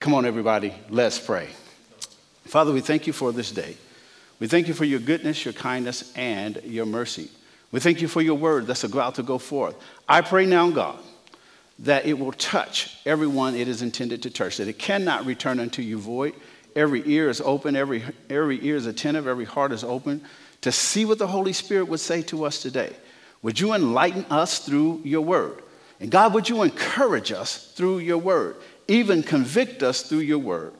Come on, everybody, let's pray. Father, we thank you for this day. We thank you for your goodness, your kindness, and your mercy. We thank you for your word that's about to go forth. I pray now, God, that it will touch everyone it is intended to touch, that it cannot return unto you void. Every ear is open, every, every ear is attentive, every heart is open to see what the Holy Spirit would say to us today. Would you enlighten us through your word? And God, would you encourage us through your word? Even convict us through your word.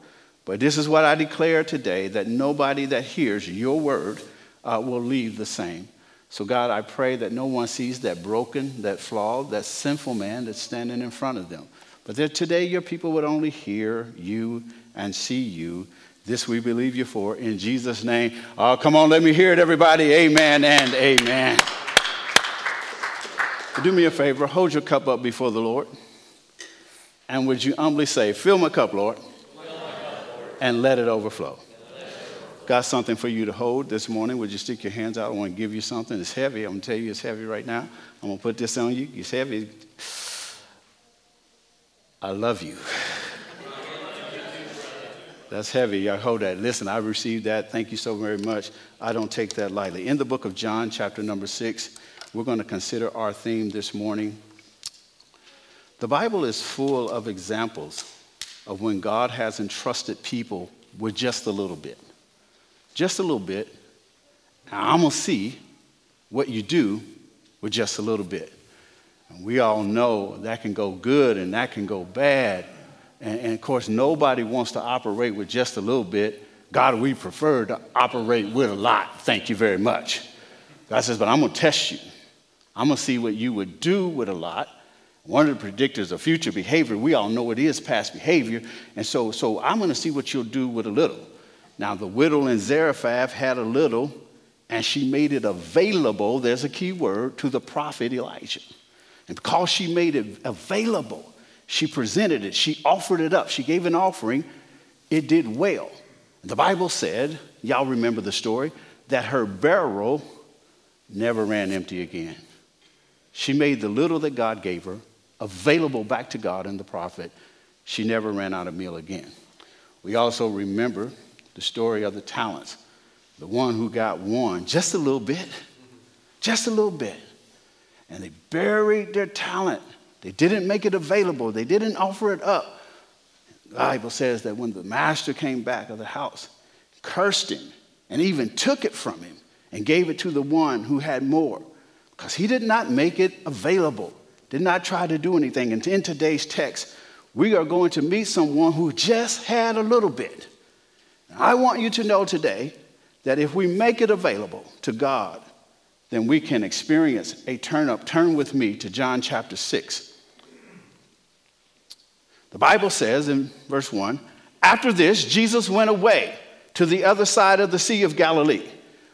But this is what I declare today that nobody that hears your word uh, will leave the same. So, God, I pray that no one sees that broken, that flawed, that sinful man that's standing in front of them. But that today your people would only hear you and see you. This we believe you for. In Jesus' name. Oh, come on, let me hear it, everybody. Amen and amen. Do me a favor, hold your cup up before the Lord. And would you humbly say, Fill my cup, Lord, and let it overflow. Got something for you to hold this morning. Would you stick your hands out? I want to give you something. It's heavy. I'm going to tell you it's heavy right now. I'm going to put this on you. It's heavy. I love you. That's heavy. I hold that. Listen, I received that. Thank you so very much. I don't take that lightly. In the book of John, chapter number six, we're going to consider our theme this morning the Bible is full of examples of when God has entrusted people with just a little bit. Just a little bit. I'm going to see what you do with just a little bit. And we all know that can go good and that can go bad. And, and, of course, nobody wants to operate with just a little bit. God, we prefer to operate with a lot. Thank you very much. God says, but I'm going to test you. I'm going to see what you would do with a lot one of the predictors of future behavior, we all know it is past behavior. And so, so I'm going to see what you'll do with a little. Now, the widow in Zarephath had a little, and she made it available, there's a key word, to the prophet Elijah. And because she made it available, she presented it, she offered it up, she gave an offering, it did well. The Bible said, y'all remember the story, that her barrel never ran empty again. She made the little that God gave her available back to God and the prophet, she never ran out of meal again. We also remember the story of the talents. The one who got one, just a little bit, just a little bit. And they buried their talent. They didn't make it available, they didn't offer it up. The Bible says that when the master came back of the house, cursed him and even took it from him and gave it to the one who had more because he did not make it available did not try to do anything. And in today's text, we are going to meet someone who just had a little bit. I want you to know today that if we make it available to God, then we can experience a turn up. Turn with me to John chapter 6. The Bible says in verse 1 After this, Jesus went away to the other side of the Sea of Galilee,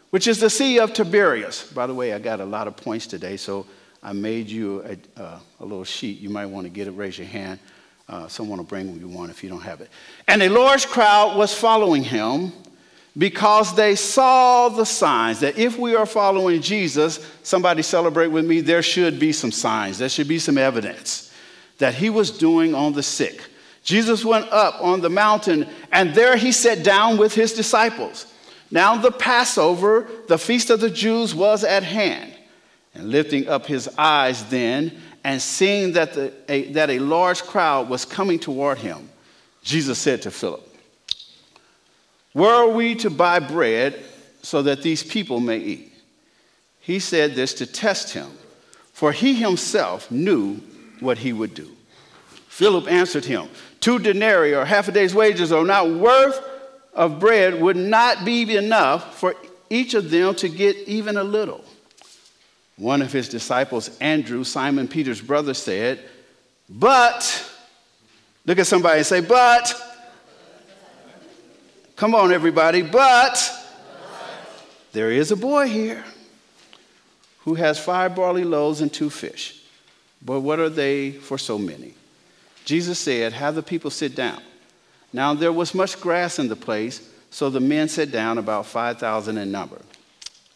which is the Sea of Tiberias. By the way, I got a lot of points today, so I made you a, uh, a little sheet. You might want to get it. Raise your hand. Uh, someone will bring what you one if you don't have it. And a large crowd was following him because they saw the signs that if we are following Jesus, somebody celebrate with me, there should be some signs, there should be some evidence that he was doing on the sick. Jesus went up on the mountain, and there he sat down with his disciples. Now, the Passover, the feast of the Jews, was at hand. And lifting up his eyes then, and seeing that, the, a, that a large crowd was coming toward him, Jesus said to Philip, Where are we to buy bread so that these people may eat? He said this to test him, for he himself knew what he would do. Philip answered him, Two denarii or half a day's wages are not worth of bread would not be enough for each of them to get even a little. One of his disciples, Andrew, Simon Peter's brother, said, But, look at somebody and say, But, come on, everybody, but, there is a boy here who has five barley loaves and two fish. But what are they for so many? Jesus said, Have the people sit down. Now there was much grass in the place, so the men sat down, about 5,000 in number.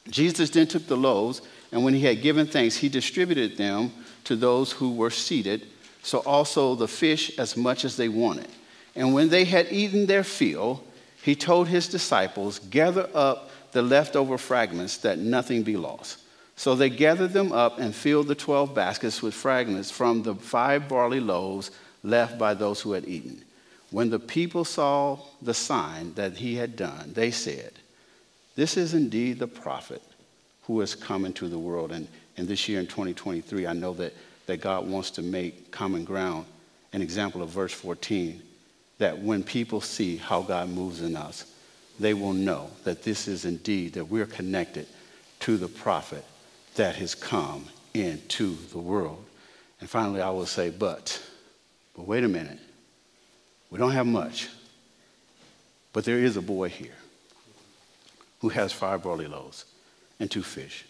Jesus then took the loaves and when he had given thanks, he distributed them to those who were seated, so also the fish as much as they wanted. And when they had eaten their fill, he told his disciples, Gather up the leftover fragments that nothing be lost. So they gathered them up and filled the 12 baskets with fragments from the five barley loaves left by those who had eaten. When the people saw the sign that he had done, they said, This is indeed the prophet who has come into the world. And, and this year in 2023, I know that, that God wants to make common ground an example of verse 14 that when people see how God moves in us, they will know that this is indeed, that we're connected to the prophet that has come into the world. And finally, I will say, but, but wait a minute. We don't have much, but there is a boy here who has five barley loaves and two fish.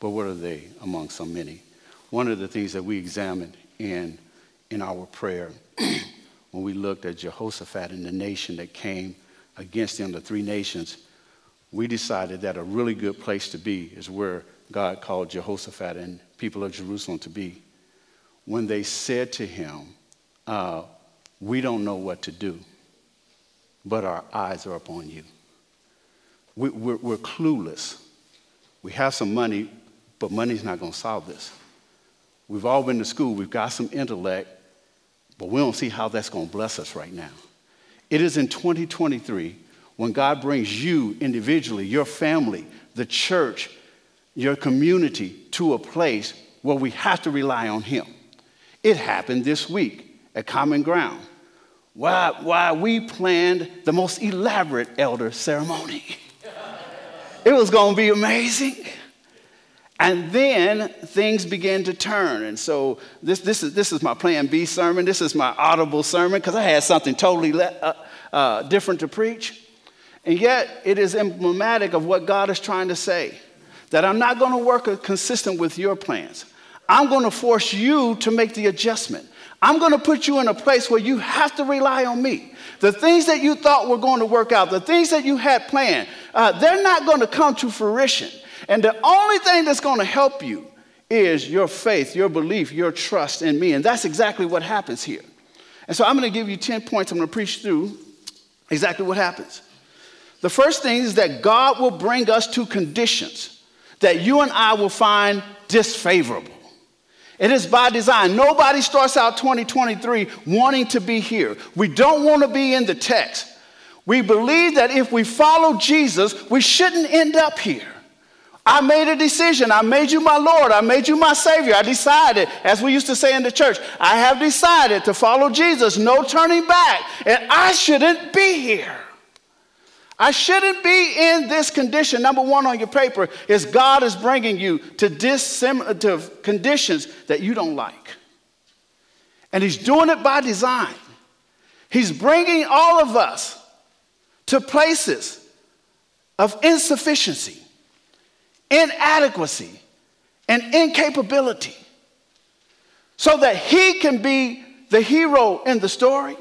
But what are they among so many? One of the things that we examined in, in our prayer when we looked at Jehoshaphat and the nation that came against him, the three nations, we decided that a really good place to be is where God called Jehoshaphat and people of Jerusalem to be. When they said to him, uh, We don't know what to do, but our eyes are upon you. We, are clueless. We have some money, but money's not going to solve this. We've all been to school, we've got some intellect, but we don't see how that's going to bless us right now. It is in 2023 when God brings you individually, your family, the church, your community to a place where we have to rely on Him. It happened this week at Common Ground. Why, why we planned the most elaborate elder ceremony. it was going to be amazing. And then things began to turn. And so this, this, is, this is my plan B sermon. This is my audible sermon because I had something totally le- uh, uh, different to preach. And yet it is emblematic of what God is trying to say that I'm not going to work consistent with your plans. I'm going to force you to make the adjustment. I'm going to put you in a place where you have to rely on me. The things that you thought were going to work out, the things that you had planned, uh, they're not going to come to fruition. And the only thing that's going to help you is your faith, your belief, your trust in me. And that's exactly what happens here. And so I'm going to give you 10 points. I'm going to preach through exactly what happens. The first thing is that God will bring us to conditions that you and I will find disfavorable. It is by design. Nobody starts out 2023 wanting to be here. We don't want to be in the text. We believe that if we follow Jesus, we shouldn't end up here. I made a decision. I made you my Lord. I made you my Savior. I decided, as we used to say in the church, I have decided to follow Jesus, no turning back, and I shouldn't be here. I shouldn't be in this condition. Number one on your paper is God is bringing you to, dissim- to conditions that you don't like. And He's doing it by design. He's bringing all of us to places of insufficiency, inadequacy, and incapability so that He can be the hero in the story.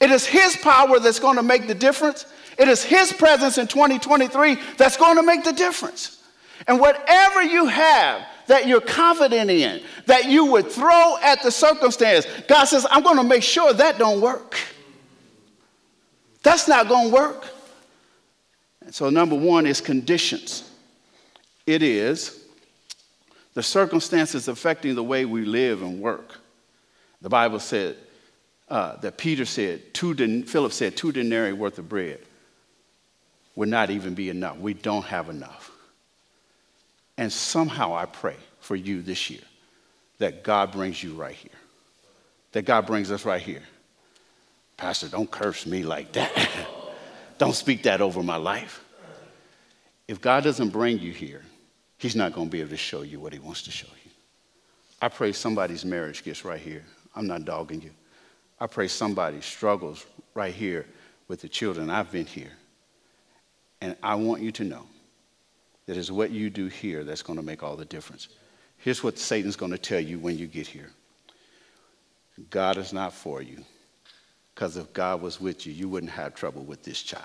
It is His power that's going to make the difference. It is His presence in 2023 that's going to make the difference. And whatever you have that you're confident in, that you would throw at the circumstance, God says, I'm going to make sure that don't work. That's not going to work. And so, number one is conditions. It is the circumstances affecting the way we live and work. The Bible said uh, that Peter said, two den- Philip said, two denarii worth of bread would not even be enough. We don't have enough. And somehow I pray for you this year that God brings you right here. That God brings us right here. Pastor, don't curse me like that. don't speak that over my life. If God doesn't bring you here, He's not going to be able to show you what He wants to show you. I pray somebody's marriage gets right here. I'm not dogging you. I pray somebody struggles right here with the children. I've been here. And I want you to know that it's what you do here that's going to make all the difference. Here's what Satan's going to tell you when you get here God is not for you. Because if God was with you, you wouldn't have trouble with this child.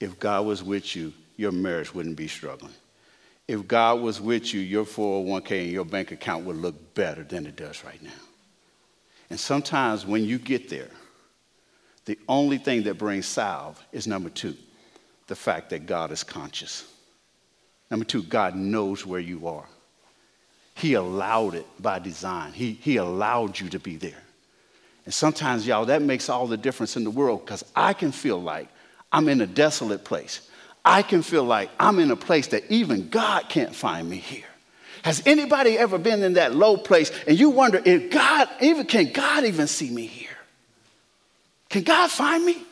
If God was with you, your marriage wouldn't be struggling. If God was with you, your 401k and your bank account would look better than it does right now. And sometimes when you get there, The only thing that brings salve is number two, the fact that God is conscious. Number two, God knows where you are. He allowed it by design, He, he allowed you to be there. And sometimes, y'all, that makes all the difference in the world because I can feel like I'm in a desolate place. I can feel like I'm in a place that even God can't find me here. Has anybody ever been in that low place and you wonder if God even can God even see me here? Can God find me?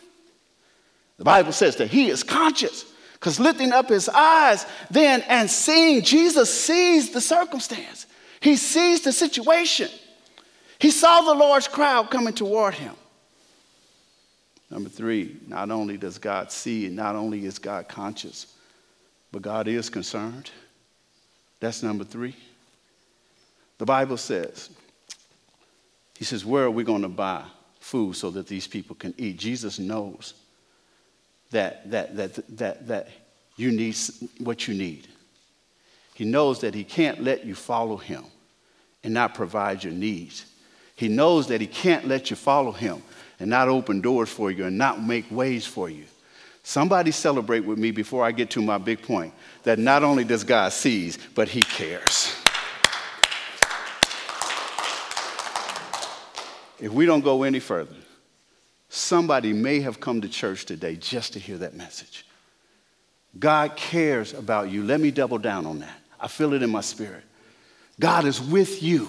The Bible says that he is conscious because lifting up his eyes then and seeing Jesus sees the circumstance. He sees the situation. He saw the large crowd coming toward him. Number three, not only does God see, not only is God conscious, but God is concerned. That's number three. The Bible says, He says, Where are we going to buy food so that these people can eat? Jesus knows that, that, that, that, that you need what you need. He knows that He can't let you follow Him and not provide your needs. He knows that He can't let you follow Him and not open doors for you and not make ways for you. Somebody celebrate with me before I get to my big point that not only does God sees, but he cares. If we don't go any further, somebody may have come to church today just to hear that message. God cares about you. Let me double down on that. I feel it in my spirit. God is with you.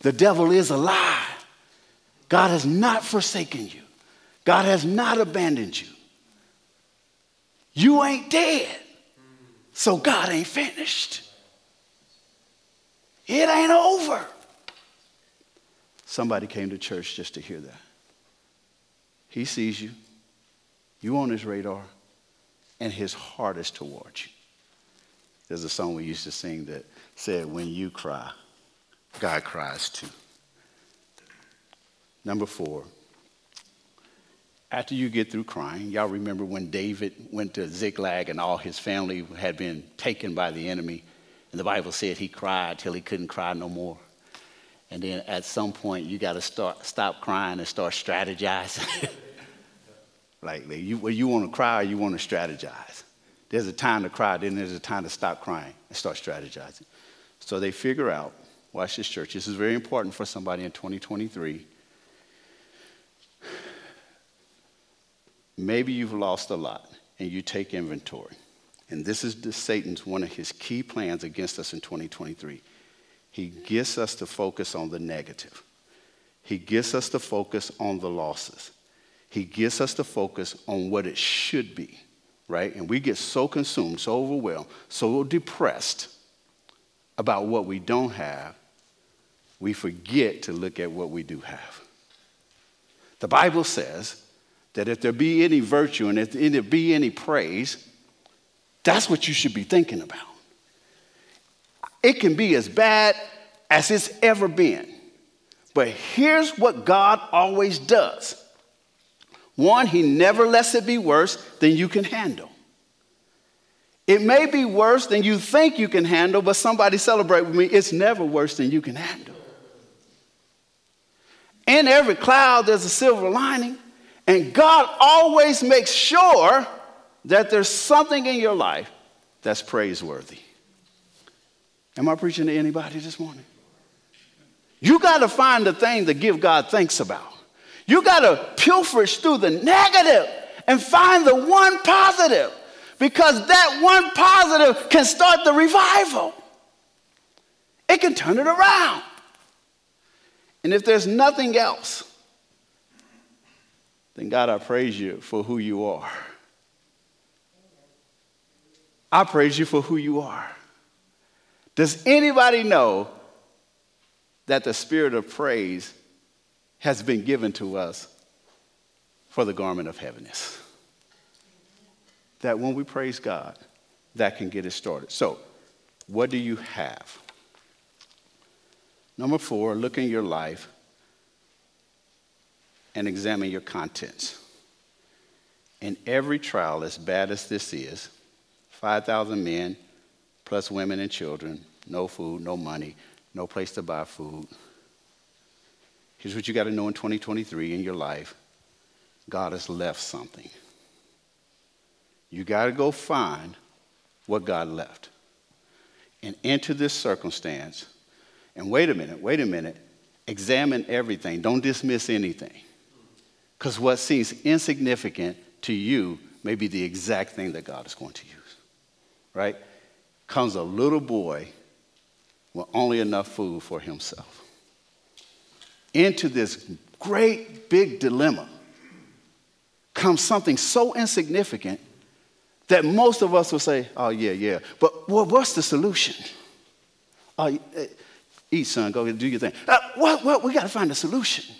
The devil is a lie. God has not forsaken you. God has not abandoned you. You ain't dead. So God ain't finished. It ain't over. Somebody came to church just to hear that. He sees you. You on his radar, and his heart is towards you. There's a song we used to sing that said, When you cry, God cries too. Number four, after you get through crying, y'all remember when David went to Ziklag and all his family had been taken by the enemy. And the Bible said he cried till he couldn't cry no more. And then at some point, you got to start stop crying and start strategizing. like, you, well, you want to cry or you want to strategize. There's a time to cry, then there's a time to stop crying and start strategizing. So they figure out, watch this church, this is very important for somebody in 2023 Maybe you've lost a lot and you take inventory. And this is Satan's one of his key plans against us in 2023. He gets us to focus on the negative. He gets us to focus on the losses. He gets us to focus on what it should be, right? And we get so consumed, so overwhelmed, so depressed about what we don't have, we forget to look at what we do have. The Bible says that if there be any virtue and if there be any praise, that's what you should be thinking about. It can be as bad as it's ever been. But here's what God always does one, He never lets it be worse than you can handle. It may be worse than you think you can handle, but somebody celebrate with me, it's never worse than you can handle. In every cloud, there's a silver lining. And God always makes sure that there's something in your life that's praiseworthy. Am I preaching to anybody this morning? You got to find the thing to give God thanks about. You got to pilferish through the negative and find the one positive because that one positive can start the revival. It can turn it around. And if there's nothing else, then God, I praise you for who you are. I praise you for who you are. Does anybody know that the spirit of praise has been given to us for the garment of heaviness? That when we praise God, that can get it started. So, what do you have? Number four, look in your life and examine your contents. In every trial, as bad as this is, 5,000 men plus women and children, no food, no money, no place to buy food. Here's what you got to know in 2023 in your life God has left something. You got to go find what God left. And enter this circumstance, and wait a minute, wait a minute, examine everything. Don't dismiss anything. Because what seems insignificant to you may be the exact thing that God is going to use. Right? Comes a little boy with only enough food for himself. Into this great big dilemma comes something so insignificant that most of us will say, oh, yeah, yeah. But what's the solution? Uh, eat, son, go do your thing. Uh, what, what? We got to find a solution.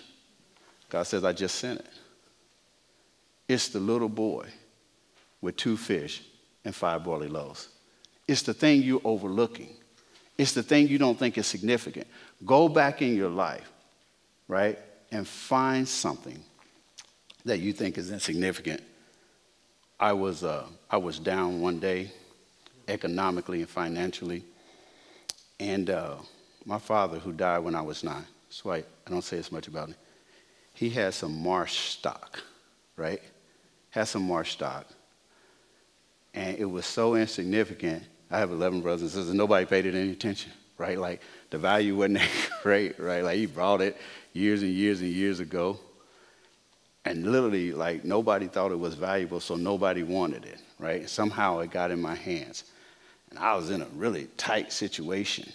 God says, I just sent it. It's the little boy with two fish and five barley loaves. It's the thing you're overlooking. It's the thing you don't think is significant. Go back in your life, right, and find something that you think is insignificant. I was, uh, I was down one day, economically and financially, and uh, my father, who died when I was nine, that's why I don't say as much about him, he had some marsh stock, right? Had some marsh stock. And it was so insignificant. I have 11 brothers and sisters. Nobody paid it any attention, right? Like the value wasn't that great, right? Like he brought it years and years and years ago. And literally, like nobody thought it was valuable, so nobody wanted it, right? Somehow it got in my hands. And I was in a really tight situation.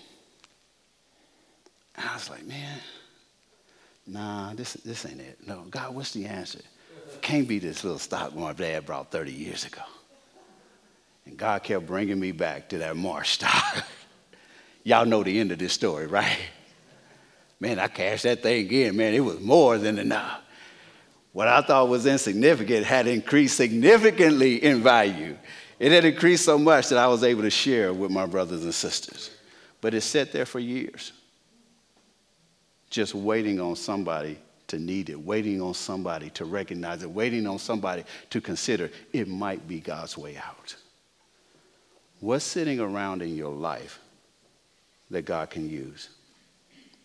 And I was like, man, nah, this, this ain't it. No, God, what's the answer? Can't be this little stock my dad brought 30 years ago. And God kept bringing me back to that marsh stock. Y'all know the end of this story, right? Man, I cashed that thing in. Man, it was more than enough. What I thought was insignificant had increased significantly in value. It had increased so much that I was able to share with my brothers and sisters. But it sat there for years, just waiting on somebody to need it, waiting on somebody to recognize it, waiting on somebody to consider it might be God's way out. What's sitting around in your life that God can use?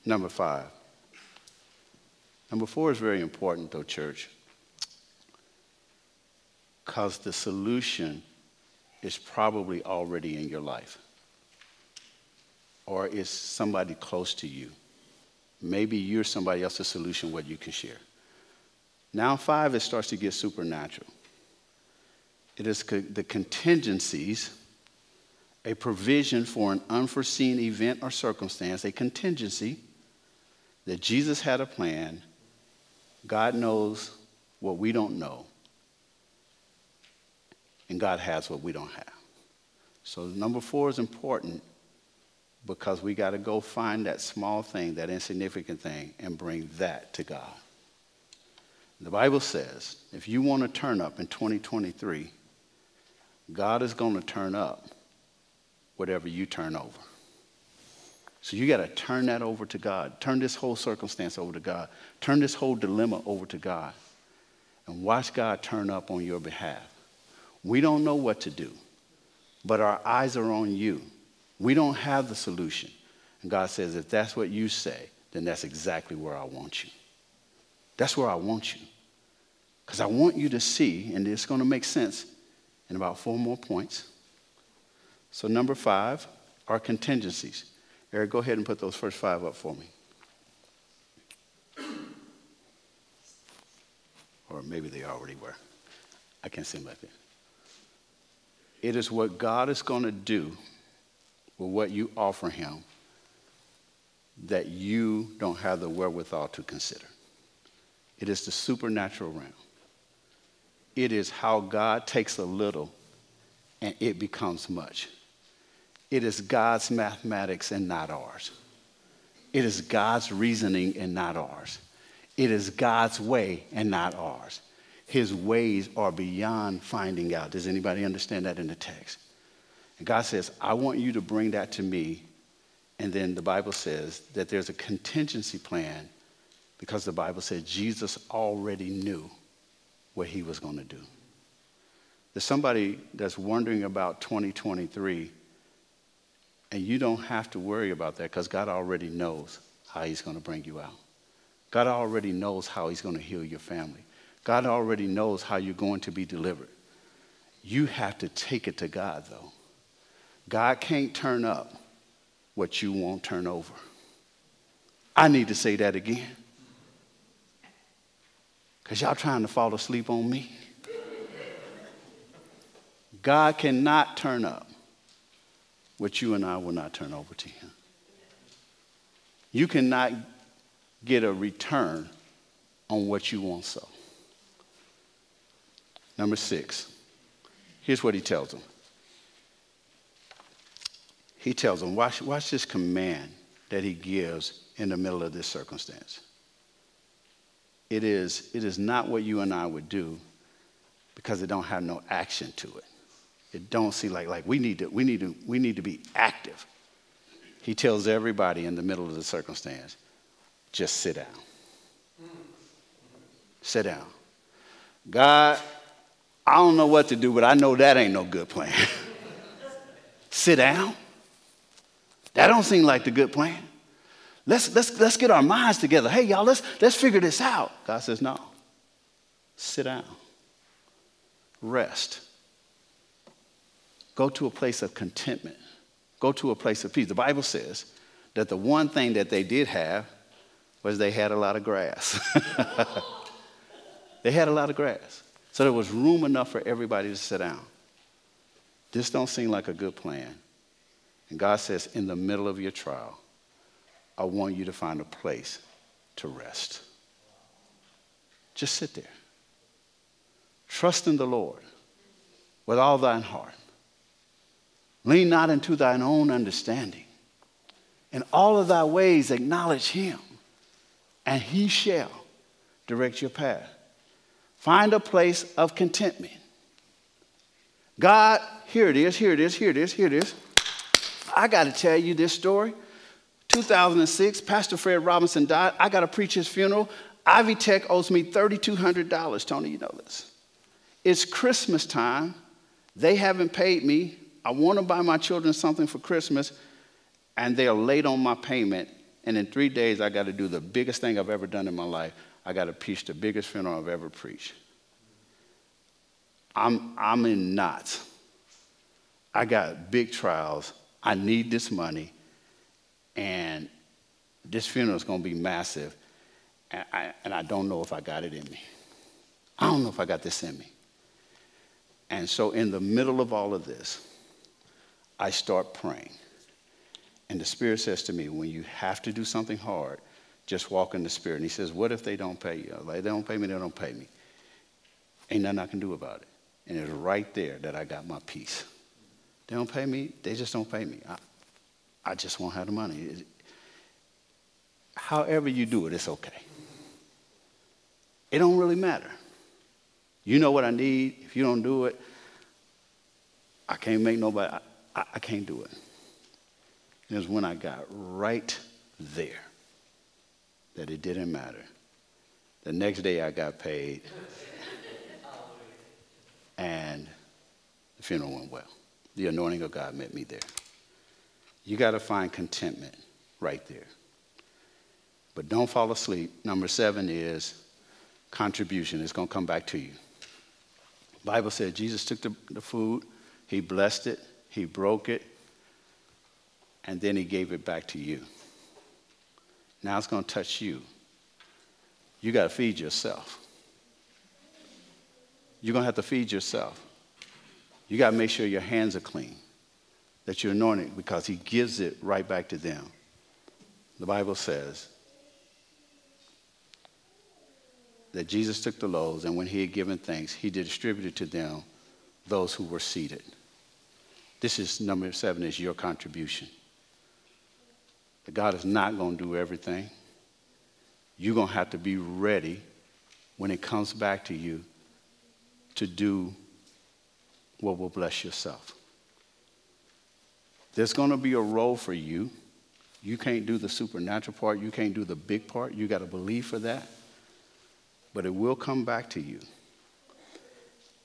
Number five. Number four is very important, though, church, because the solution is probably already in your life or is somebody close to you. Maybe you're somebody else's solution, what you can share. Now, five, it starts to get supernatural. It is co- the contingencies, a provision for an unforeseen event or circumstance, a contingency that Jesus had a plan. God knows what we don't know and God has what we don't have. So, number four is important because we got to go find that small thing, that insignificant thing, and bring that to God. The Bible says if you want to turn up in 2023, God is going to turn up whatever you turn over. So you got to turn that over to God. Turn this whole circumstance over to God. Turn this whole dilemma over to God. And watch God turn up on your behalf. We don't know what to do, but our eyes are on you. We don't have the solution. And God says, if that's what you say, then that's exactly where I want you. That's where I want you. Because I want you to see, and it's going to make sense in about four more points. So, number five are contingencies. Eric, go ahead and put those first five up for me. Or maybe they already were. I can't see them back there. It is what God is going to do with what you offer Him that you don't have the wherewithal to consider. It is the supernatural realm. It is how God takes a little and it becomes much. It is God's mathematics and not ours. It is God's reasoning and not ours. It is God's way and not ours. His ways are beyond finding out. Does anybody understand that in the text? And God says, I want you to bring that to me. And then the Bible says that there's a contingency plan because the Bible said Jesus already knew what he was going to do. There's somebody that's wondering about 2023, and you don't have to worry about that because God already knows how he's going to bring you out. God already knows how he's going to heal your family. God already knows how you're going to be delivered. You have to take it to God, though. God can't turn up what you won't turn over. I need to say that again. Because y'all trying to fall asleep on me. God cannot turn up what you and I will not turn over to Him. You cannot get a return on what you want so. Number six, here's what He tells them. He tells them, watch, watch this command that He gives in the middle of this circumstance. It is, it is not what you and I would do because it don't have no action to it. It don't seem like, like we, need to, we, need to, we need to be active. He tells everybody in the middle of the circumstance, just sit down. Sit down. God, I don't know what to do, but I know that ain't no good plan. sit down. That don't seem like the good plan. Let's, let's, let's get our minds together. Hey, y'all, let's, let's figure this out. God says, no. Sit down. Rest. Go to a place of contentment. Go to a place of peace. The Bible says that the one thing that they did have was they had a lot of grass. they had a lot of grass. So there was room enough for everybody to sit down. This don't seem like a good plan. And God says, in the middle of your trial, I want you to find a place to rest. Just sit there. Trust in the Lord with all thine heart. Lean not into thine own understanding. In all of thy ways, acknowledge him, and he shall direct your path. Find a place of contentment. God, here it is, here it is, here it is, here it is. I got to tell you this story 2006, Pastor Fred Robinson died. I got to preach his funeral. Ivy Tech owes me $3,200. Tony, you know this. It's Christmas time. They haven't paid me. I want to buy my children something for Christmas, and they're late on my payment. And in three days, I got to do the biggest thing I've ever done in my life. I got to preach the biggest funeral I've ever preached. I'm, I'm in knots. I got big trials. I need this money and this funeral is going to be massive, and I, and I don't know if I got it in me. I don't know if I got this in me. And so, in the middle of all of this, I start praying. And the Spirit says to me, when you have to do something hard, just walk in the Spirit. And He says, What if they don't pay you? Like, they don't pay me, they don't pay me. Ain't nothing I can do about it. And it's right there that I got my peace. They don't pay me, they just don't pay me. I, I just won't have the money. However you do it, it's okay. It don't really matter. You know what I need. If you don't do it, I can't make nobody, I, I, I can't do it. It was when I got right there that it didn't matter. The next day I got paid, and the funeral went well. The anointing of God met me there. You got to find contentment right there. But don't fall asleep. Number seven is contribution. It's going to come back to you. Bible said Jesus took the, the food, he blessed it, he broke it, and then he gave it back to you. Now it's going to touch you. You got to feed yourself. You're going to have to feed yourself. You got to make sure your hands are clean that you're anointed because he gives it right back to them. The Bible says that Jesus took the loaves, and when he had given thanks, he distributed to them those who were seated. This is number seven, is your contribution. God is not going to do everything. You're going to have to be ready when it comes back to you to do what will bless yourself. There's going to be a role for you. You can't do the supernatural part, you can't do the big part. You got to believe for that. But it will come back to you.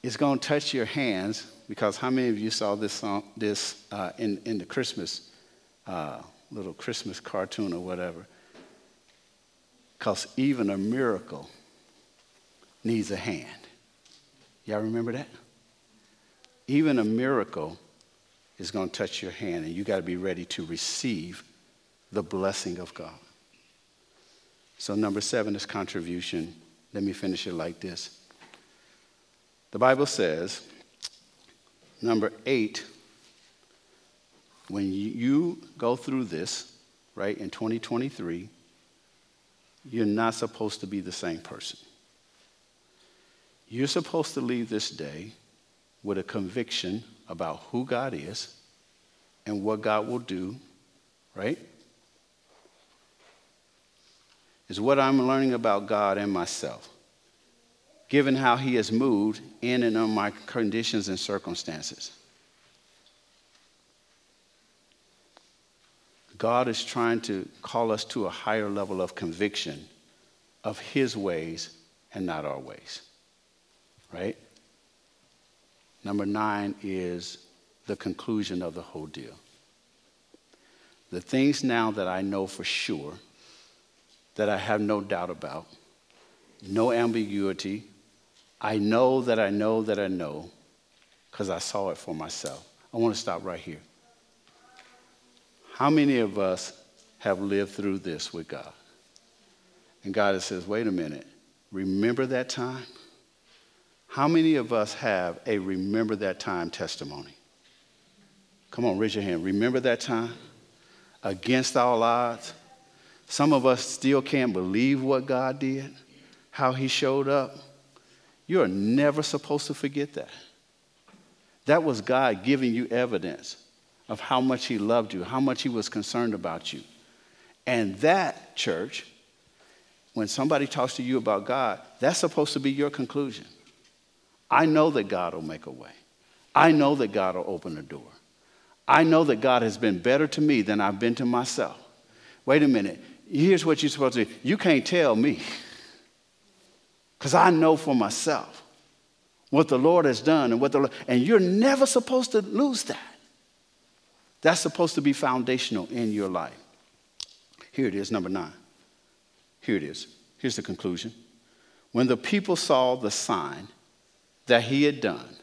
It's going to touch your hands because how many of you saw this song, this uh, in, in the Christmas, uh, little Christmas cartoon or whatever? Because even a miracle needs a hand. Y'all remember that? Even a miracle is going to touch your hand, and you got to be ready to receive the blessing of God. So, number seven is contribution. Let me finish it like this. The Bible says, number eight, when you go through this, right, in 2023, you're not supposed to be the same person. You're supposed to leave this day with a conviction about who God is and what God will do, right? Is what I'm learning about God and myself, given how He has moved in and on my conditions and circumstances. God is trying to call us to a higher level of conviction of His ways and not our ways. Right? Number nine is the conclusion of the whole deal. The things now that I know for sure, that I have no doubt about, no ambiguity, I know that I know that I know because I saw it for myself. I want to stop right here. How many of us have lived through this with God? And God says, wait a minute, remember that time? How many of us have a remember that time testimony? Come on, raise your hand. Remember that time? Against all odds? Some of us still can't believe what God did, how He showed up. You are never supposed to forget that. That was God giving you evidence of how much He loved you, how much He was concerned about you. And that, church, when somebody talks to you about God, that's supposed to be your conclusion. I know that God will make a way. I know that God will open a door. I know that God has been better to me than I've been to myself. Wait a minute. Here's what you're supposed to do. You can't tell me. Because I know for myself what the Lord has done and what the Lord, and you're never supposed to lose that. That's supposed to be foundational in your life. Here it is, number nine. Here it is. Here's the conclusion. When the people saw the sign that he had done,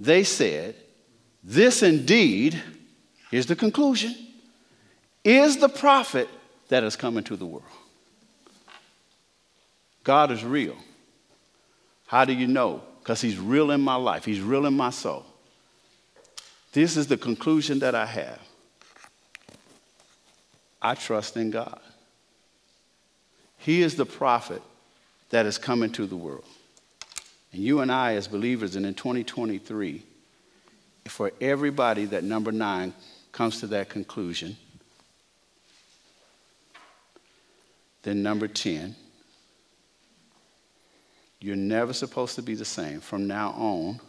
they said, This indeed, is the conclusion, is the prophet that has come into the world. God is real. How do you know? Because he's real in my life, he's real in my soul. This is the conclusion that I have. I trust in God. He is the prophet that is coming to the world. And you and I, as believers, and in 2023, for everybody that number nine comes to that conclusion, then number 10, you're never supposed to be the same. From now on,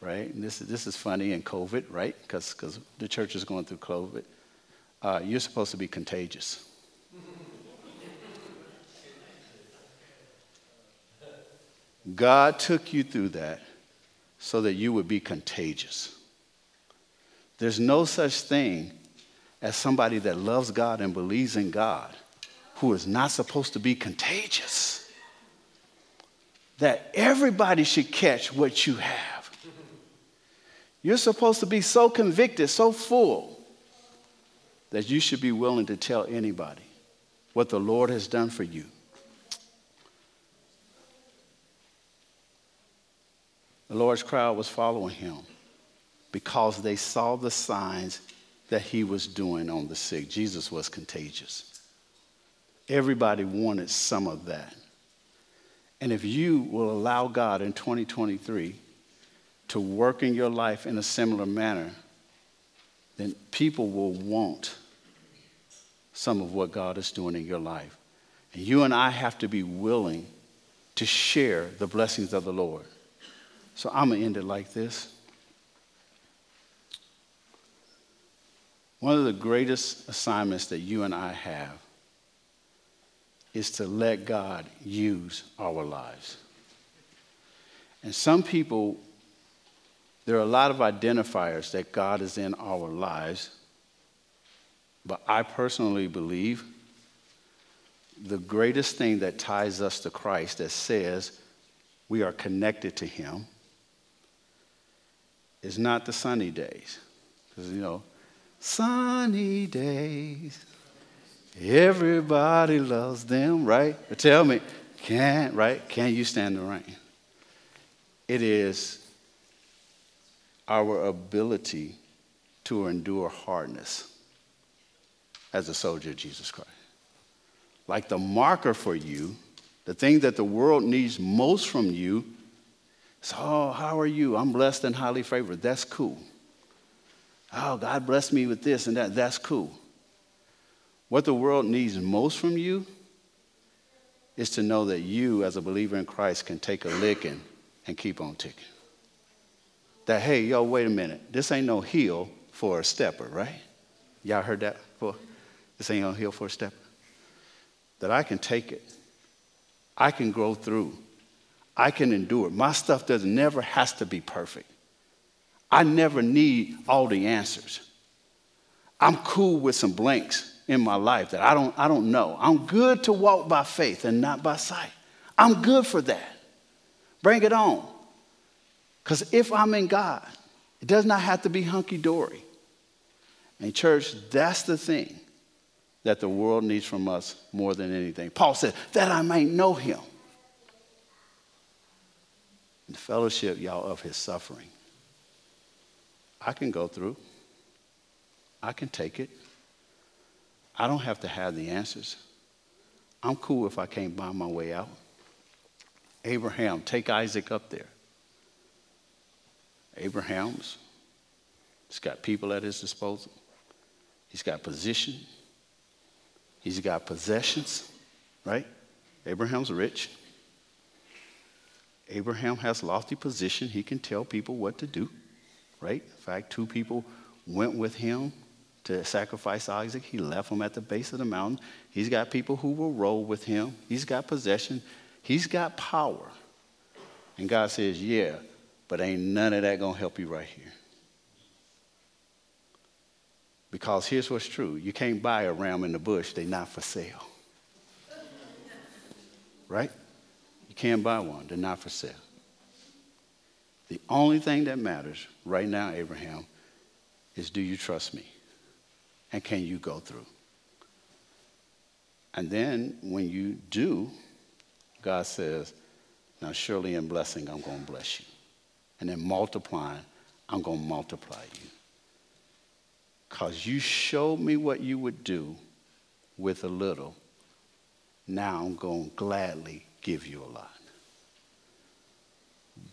right? And this, this is funny in COVID, right? Because the church is going through COVID. Uh, you're supposed to be contagious. God took you through that so that you would be contagious. There's no such thing as somebody that loves God and believes in God who is not supposed to be contagious. That everybody should catch what you have. You're supposed to be so convicted, so full, that you should be willing to tell anybody what the Lord has done for you. The Lord's crowd was following him because they saw the signs that he was doing on the sick. Jesus was contagious. Everybody wanted some of that. And if you will allow God in 2023 to work in your life in a similar manner, then people will want some of what God is doing in your life. And you and I have to be willing to share the blessings of the Lord. So I'm going to end it like this. One of the greatest assignments that you and I have is to let God use our lives. And some people there are a lot of identifiers that God is in our lives, but I personally believe the greatest thing that ties us to Christ that says we are connected to Him is not the sunny days. Because, you know, sunny days, everybody loves them, right? But tell me, can, right? Can you stand the rain? It is our ability to endure hardness as a soldier of Jesus Christ. Like the marker for you, the thing that the world needs most from you is, oh, how are you? I'm blessed and highly favored. That's cool. Oh, God blessed me with this and that. That's cool. What the world needs most from you is to know that you, as a believer in Christ, can take a licking and keep on ticking. That, hey, yo, wait a minute. This ain't no heel for a stepper, right? Y'all heard that before? This ain't no heel for a stepper. That I can take it. I can grow through. I can endure. My stuff does never has to be perfect. I never need all the answers. I'm cool with some blanks in my life that I don't, I don't know. I'm good to walk by faith and not by sight. I'm good for that. Bring it on. Because if I'm in God, it does not have to be hunky dory. And, church, that's the thing that the world needs from us more than anything. Paul said, that I might know him. The fellowship, y'all, of his suffering. I can go through, I can take it. I don't have to have the answers. I'm cool if I can't buy my way out. Abraham, take Isaac up there. Abraham's, he's got people at his disposal. He's got position. He's got possessions, right? Abraham's rich. Abraham has lofty position. He can tell people what to do, right? In fact, two people went with him to sacrifice Isaac. He left them at the base of the mountain. He's got people who will roll with him. He's got possession. He's got power. And God says, Yeah, but ain't none of that going to help you right here. Because here's what's true you can't buy a ram in the bush, they're not for sale. right? You can't buy one, they're not for sale. The only thing that matters right now, Abraham, is do you trust me? And can you go through? And then when you do, God says, Now surely in blessing, I'm going to bless you. And then multiplying, I'm going to multiply you. Because you showed me what you would do with a little. Now I'm going to gladly give you a lot.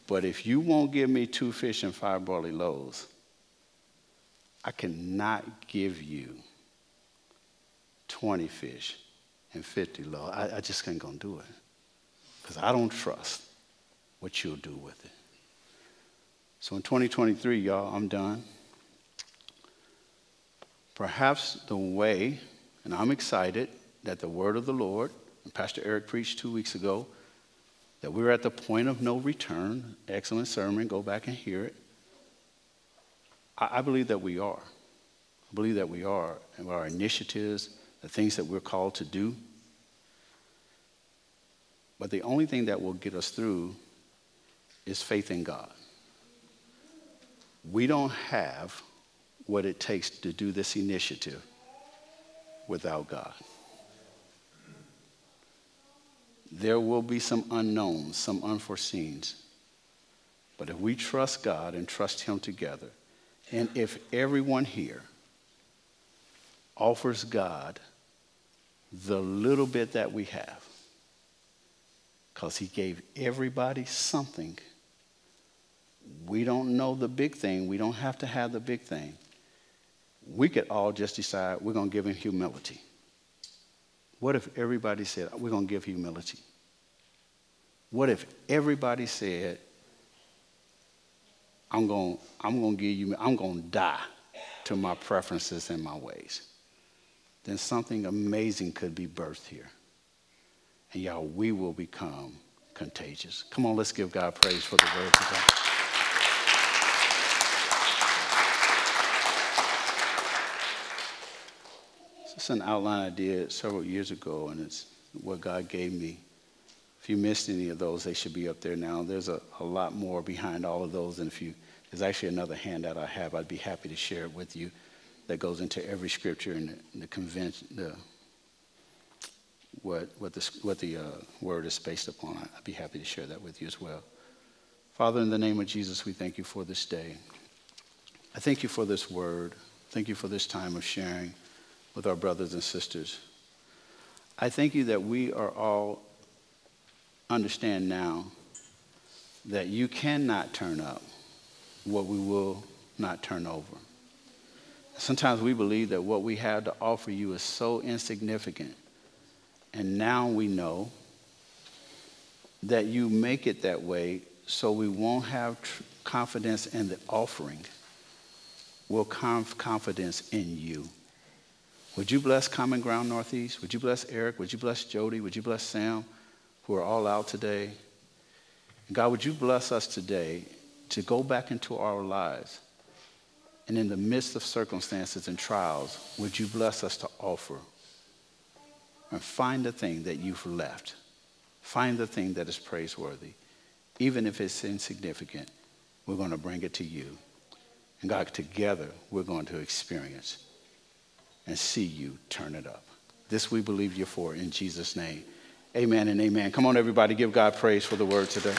But if you won't give me two fish and five barley loaves, I cannot give you 20 fish and 50 loaves. I, I just ain't going to do it. Because I don't trust what you'll do with it. So in 2023, y'all, I'm done. Perhaps the way, and I'm excited that the word of the Lord, and Pastor Eric preached two weeks ago, that we're at the point of no return. Excellent sermon, go back and hear it. I, I believe that we are. I believe that we are, and our initiatives, the things that we're called to do. But the only thing that will get us through is faith in God. We don't have what it takes to do this initiative without God. There will be some unknowns, some unforeseens. But if we trust God and trust Him together, and if everyone here offers God the little bit that we have, because He gave everybody something we don't know the big thing. We don't have to have the big thing. We could all just decide we're going to give him humility. What if everybody said, we're going to give humility? What if everybody said, I'm going, I'm going to give you, I'm going to die to my preferences and my ways? Then something amazing could be birthed here. And y'all, we will become contagious. Come on, let's give God praise for the word today. It's an outline I did several years ago, and it's what God gave me. If you missed any of those, they should be up there now. There's a, a lot more behind all of those. And if you, there's actually another handout I have, I'd be happy to share it with you that goes into every scripture and the, the convention, the, what, what the, what the uh, word is based upon. I'd be happy to share that with you as well. Father, in the name of Jesus, we thank you for this day. I thank you for this word. Thank you for this time of sharing with our brothers and sisters. I thank you that we are all understand now that you cannot turn up what we will not turn over. Sometimes we believe that what we have to offer you is so insignificant. And now we know that you make it that way so we won't have tr- confidence in the offering We'll have confidence in you. Would you bless Common Ground Northeast? Would you bless Eric? Would you bless Jody? Would you bless Sam, who are all out today? God, would you bless us today to go back into our lives? And in the midst of circumstances and trials, would you bless us to offer and find the thing that you've left? Find the thing that is praiseworthy. Even if it's insignificant, we're going to bring it to you. And God, together, we're going to experience and see you turn it up. This we believe you for in Jesus' name. Amen and amen. Come on, everybody, give God praise for the word today.